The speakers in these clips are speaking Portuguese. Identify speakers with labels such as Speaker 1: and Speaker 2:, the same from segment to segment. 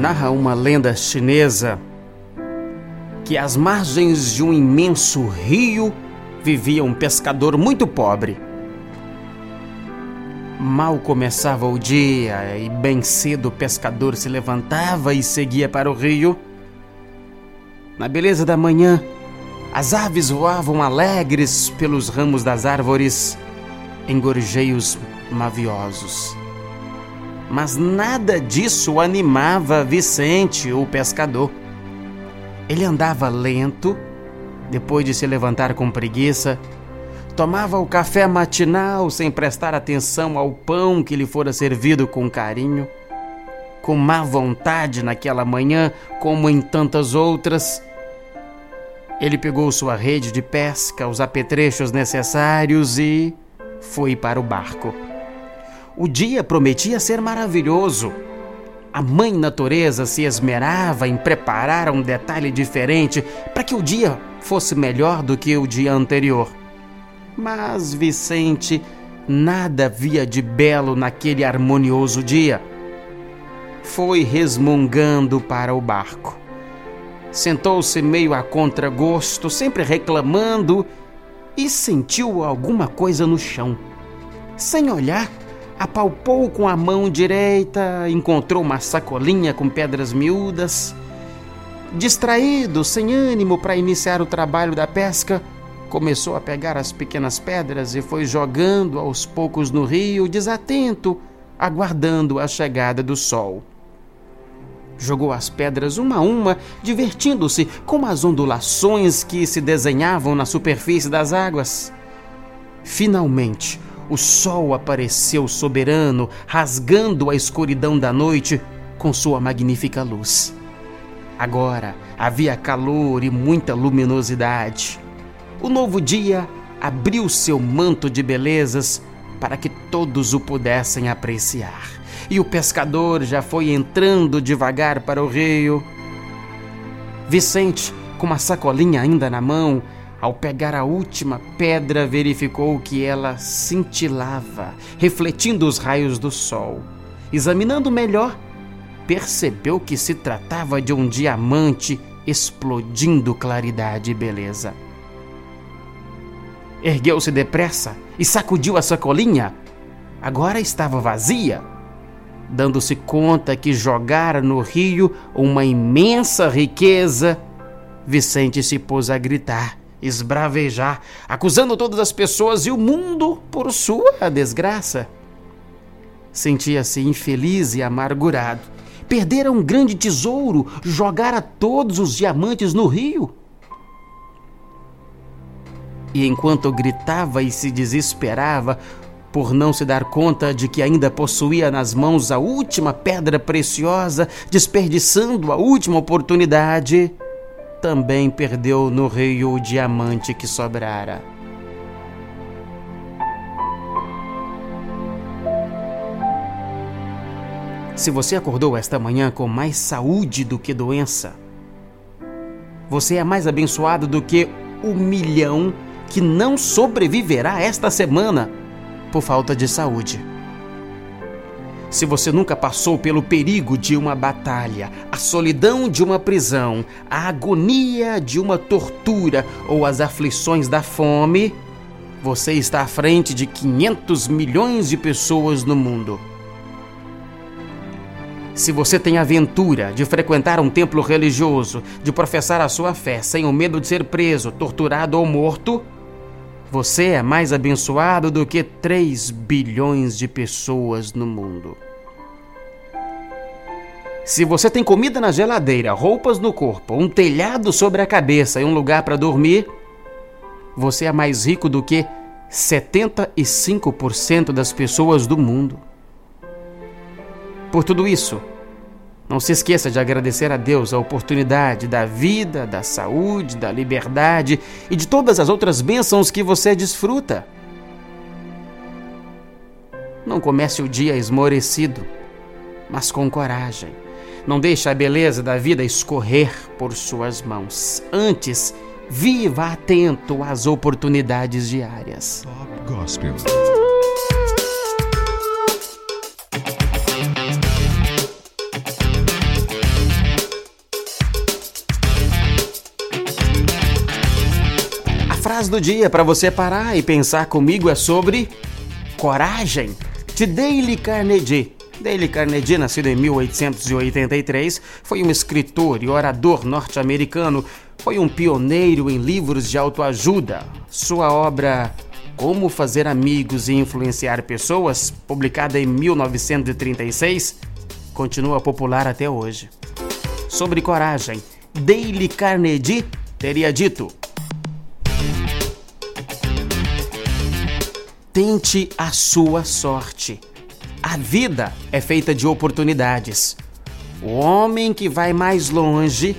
Speaker 1: narra uma lenda chinesa que às margens de um imenso rio vivia um pescador muito pobre. Mal começava o dia e bem cedo o pescador se levantava e seguia para o rio. Na beleza da manhã, as aves voavam alegres pelos ramos das árvores em gorjeios maviosos. Mas nada disso animava Vicente, o pescador. Ele andava lento, depois de se levantar com preguiça, tomava o café matinal sem prestar atenção ao pão que lhe fora servido com carinho, com má vontade naquela manhã, como em tantas outras. Ele pegou sua rede de pesca, os apetrechos necessários e foi para o barco. O dia prometia ser maravilhoso. A mãe natureza se esmerava em preparar um detalhe diferente para que o dia fosse melhor do que o dia anterior. Mas Vicente nada via de belo naquele harmonioso dia. Foi resmungando para o barco. Sentou-se meio a contragosto, sempre reclamando, e sentiu alguma coisa no chão. Sem olhar, apalpou com a mão direita, encontrou uma sacolinha com pedras miúdas. Distraído, sem ânimo para iniciar o trabalho da pesca, começou a pegar as pequenas pedras e foi jogando aos poucos no rio, desatento, aguardando a chegada do sol. Jogou as pedras uma a uma, divertindo-se com as ondulações que se desenhavam na superfície das águas. Finalmente, o sol apareceu soberano, rasgando a escuridão da noite com sua magnífica luz. Agora havia calor e muita luminosidade. O novo dia abriu seu manto de belezas para que todos o pudessem apreciar. E o pescador já foi entrando devagar para o rio. Vicente, com uma sacolinha ainda na mão, ao pegar a última pedra, verificou que ela cintilava, refletindo os raios do sol. Examinando melhor, percebeu que se tratava de um diamante explodindo claridade e beleza. Ergueu-se depressa e sacudiu a sacolinha. Agora estava vazia, dando-se conta que jogara no rio uma imensa riqueza. Vicente se pôs a gritar esbravejar, acusando todas as pessoas e o mundo por sua desgraça. Sentia-se infeliz e amargurado. Perdera um grande tesouro, jogara todos os diamantes no rio. E enquanto gritava e se desesperava por não se dar conta de que ainda possuía nas mãos a última pedra preciosa, desperdiçando a última oportunidade, também perdeu no rio o diamante que sobrara. Se você acordou esta manhã com mais saúde do que doença, você é mais abençoado do que o milhão que não sobreviverá esta semana por falta de saúde. Se você nunca passou pelo perigo de uma batalha, a solidão de uma prisão, a agonia de uma tortura ou as aflições da fome, você está à frente de 500 milhões de pessoas no mundo. Se você tem a aventura de frequentar um templo religioso, de professar a sua fé sem o medo de ser preso, torturado ou morto, você é mais abençoado do que 3 bilhões de pessoas no mundo. Se você tem comida na geladeira, roupas no corpo, um telhado sobre a cabeça e um lugar para dormir, você é mais rico do que 75% das pessoas do mundo. Por tudo isso, não se esqueça de agradecer a Deus a oportunidade da vida, da saúde, da liberdade e de todas as outras bênçãos que você desfruta. Não comece o dia esmorecido, mas com coragem. Não deixe a beleza da vida escorrer por suas mãos. Antes, viva atento às oportunidades diárias. Top Gospel. Frase do dia para você parar e pensar comigo é sobre coragem, de Dale Carnegie. Dale Carnegie, nascido em 1883, foi um escritor e orador norte-americano. Foi um pioneiro em livros de autoajuda. Sua obra Como Fazer Amigos e Influenciar Pessoas, publicada em 1936, continua popular até hoje. Sobre coragem, Dale Carnegie teria dito: Tente a sua sorte. A vida é feita de oportunidades. O homem que vai mais longe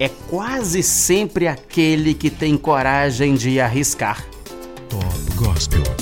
Speaker 1: é quase sempre aquele que tem coragem de arriscar. Top Gospel.